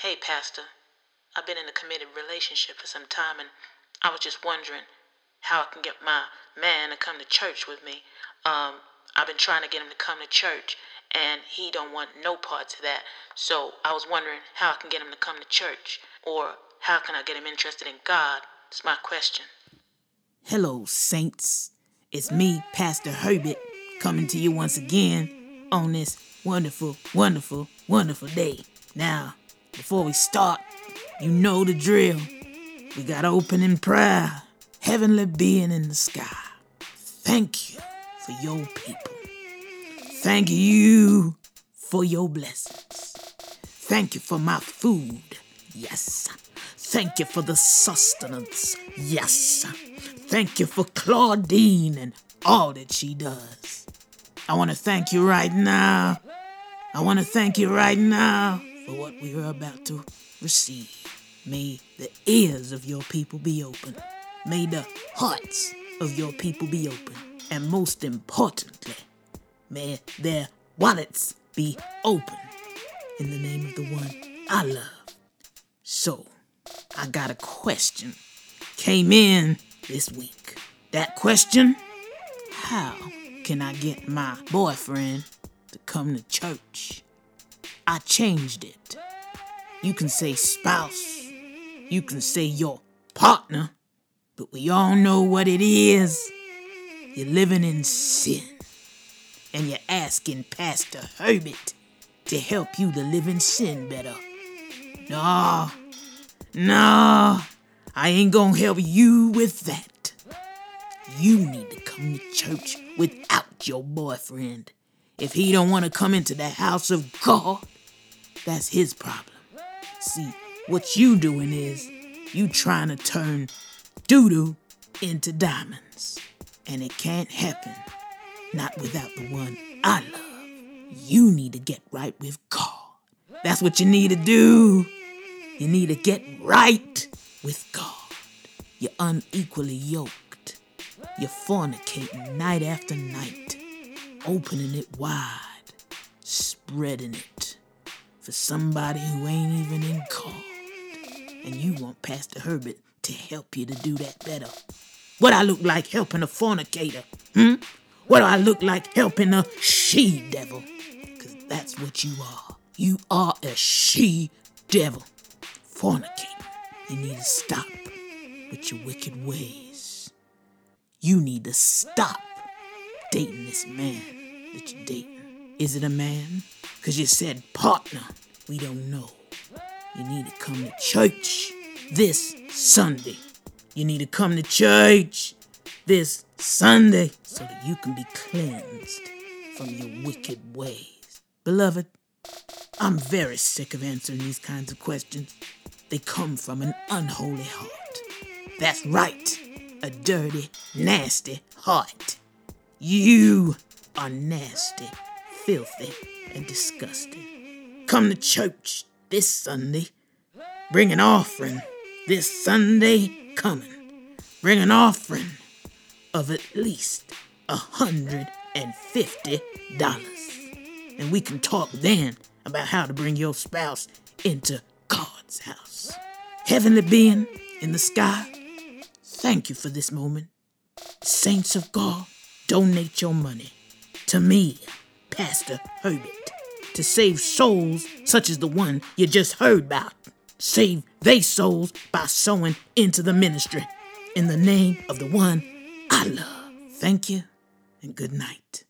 Hey, Pastor. I've been in a committed relationship for some time, and I was just wondering how I can get my man to come to church with me. Um, I've been trying to get him to come to church, and he don't want no parts of that. So I was wondering how I can get him to come to church, or how can I get him interested in God? It's my question. Hello, saints. It's me, Pastor Herbert, coming to you once again on this wonderful, wonderful, wonderful day. Now, before we start, you know the drill. We got opening prayer, heavenly being in the sky. Thank you for your people. Thank you for your blessings. Thank you for my food. Yes. Thank you for the sustenance. Yes. Thank you for Claudine and all that she does. I want to thank you right now. I want to thank you right now for what we are about to receive. May the ears of your people be open. May the hearts of your people be open. And most importantly, may their wallets be open in the name of the one I love. So, I got a question. Came in this week. That question How can I get my boyfriend to come to church? I changed it. You can say spouse, you can say your partner, but we all know what it is. You're living in sin, and you're asking Pastor Herbert to help you to live in sin better. No, no, I ain't gonna help you with that. You need to come to church without your boyfriend. If he don't want to come into the house of God, that's his problem. See, what you doing is you trying to turn doo-doo into diamonds. And it can't happen. Not without the one I love. You need to get right with God. That's what you need to do. You need to get right with God. You're unequally yoked. You're fornicating night after night, opening it wide, spreading it for somebody who ain't even in God. And you want Pastor Herbert to help you to do that better. What I look like helping a fornicator? Hmm? What do I look like helping a she devil? Because that's what you are. You are a she devil. Fornicating. You need to stop with your wicked ways. You need to stop dating this man that you're dating. Is it a man? Because you said partner. We don't know. You need to come to church this Sunday. You need to come to church this Sunday so that you can be cleansed from your wicked ways. Beloved, I'm very sick of answering these kinds of questions. They come from an unholy heart. That's right, a dirty, nasty heart. You are nasty, filthy, and disgusting. Come to church this Sunday. Bring an offering this Sunday coming. Bring an offering of at least a hundred and fifty dollars. And we can talk then about how to bring your spouse into God's house. Heavenly being in the sky, thank you for this moment. Saints of God, donate your money to me, Pastor Herbert, to save souls such as the one you just heard about. Save they souls by sowing into the ministry in the name of the one I love. Thank you and good night.